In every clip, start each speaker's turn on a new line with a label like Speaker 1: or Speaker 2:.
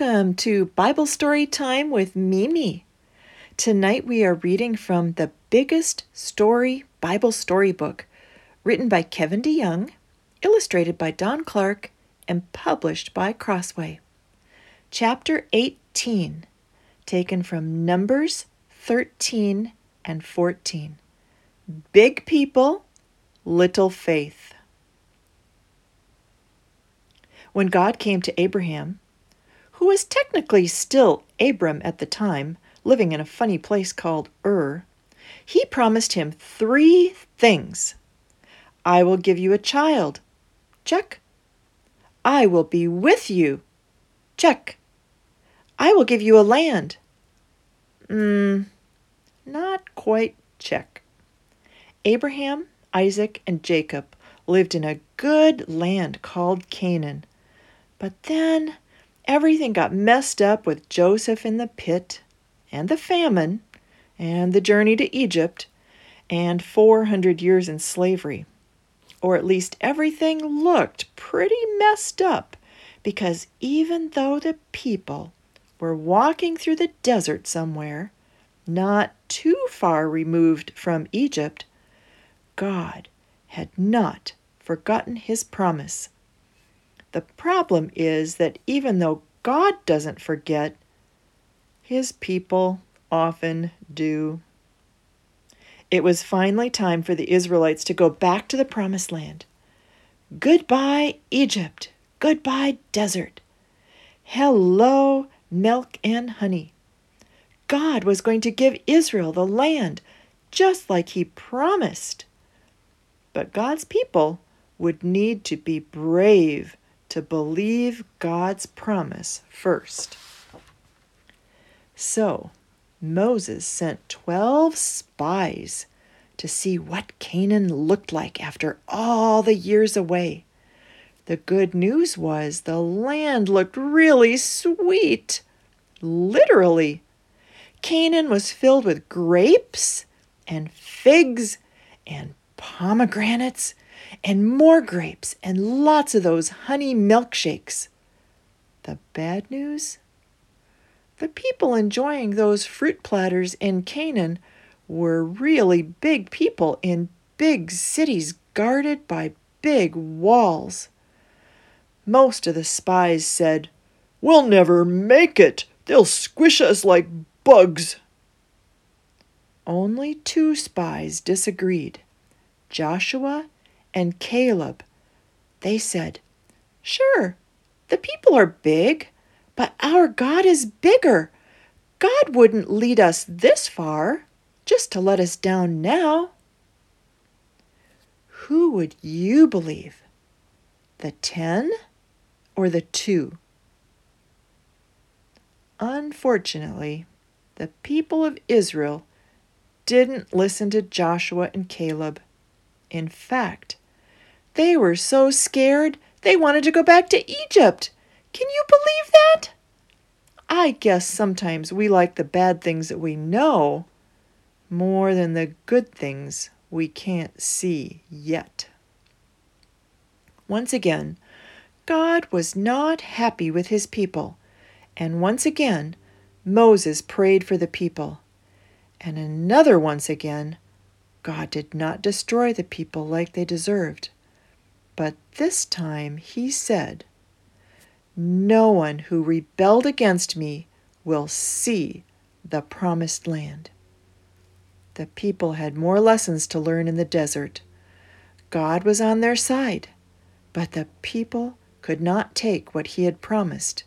Speaker 1: Welcome to Bible Story Time with Mimi. Tonight we are reading from the biggest story Bible storybook, written by Kevin DeYoung, illustrated by Don Clark, and published by Crossway. Chapter 18, taken from Numbers 13 and 14. Big people, little faith. When God came to Abraham, who was technically still Abram at the time, living in a funny place called Ur, he promised him three things I will give you a child. Check. I will be with you. Check. I will give you a land. Hmm, not quite check. Abraham, Isaac, and Jacob lived in a good land called Canaan. But then everything got messed up with Joseph in the pit, and the famine, and the journey to Egypt, and 400 years in slavery. Or at least everything looked pretty messed up because even though the people were walking through the desert somewhere, not too far removed from Egypt, God had not forgotten his promise. The problem is that even though God doesn't forget, his people often do. It was finally time for the Israelites to go back to the Promised Land. Goodbye, Egypt. Goodbye, desert. Hello, milk and honey. God was going to give Israel the land just like he promised. But God's people would need to be brave to believe God's promise first. So, Moses sent 12 spies to see what Canaan looked like after all the years away. The good news was the land looked really sweet. Literally. Canaan was filled with grapes and figs and pomegranates and more grapes and lots of those honey milkshakes. The bad news? The people enjoying those fruit platters in Canaan were really big people in big cities guarded by big walls. Most of the spies said, We'll never make it. They'll squish us like bugs. Only two spies disagreed Joshua and Caleb. They said, Sure, the people are big, but our God is bigger. God wouldn't lead us this far just to let us down now. Who would you believe? The ten or the two? Unfortunately, the people of Israel didn't listen to Joshua and Caleb. In fact, they were so scared they wanted to go back to Egypt. Can you believe that? I guess sometimes we like the bad things that we know more than the good things we can't see yet. Once again, God was not happy with his people, and once again, Moses prayed for the people. And another once again, God did not destroy the people like they deserved. But this time he said, No one who rebelled against me will see the promised land. The people had more lessons to learn in the desert. God was on their side, but the people could not take what he had promised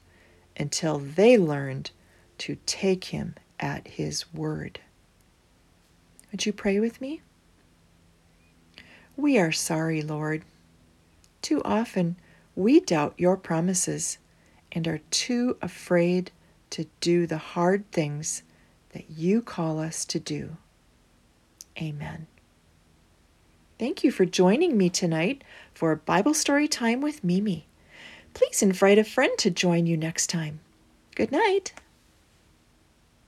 Speaker 1: until they learned to take him at his word. Would you pray with me? We are sorry, Lord too often, we doubt your promises and are too afraid to do the hard things that you call us to do. Amen. Thank you for joining me tonight for Bible Story Time with Mimi. Please invite a friend to join you next time. Good night.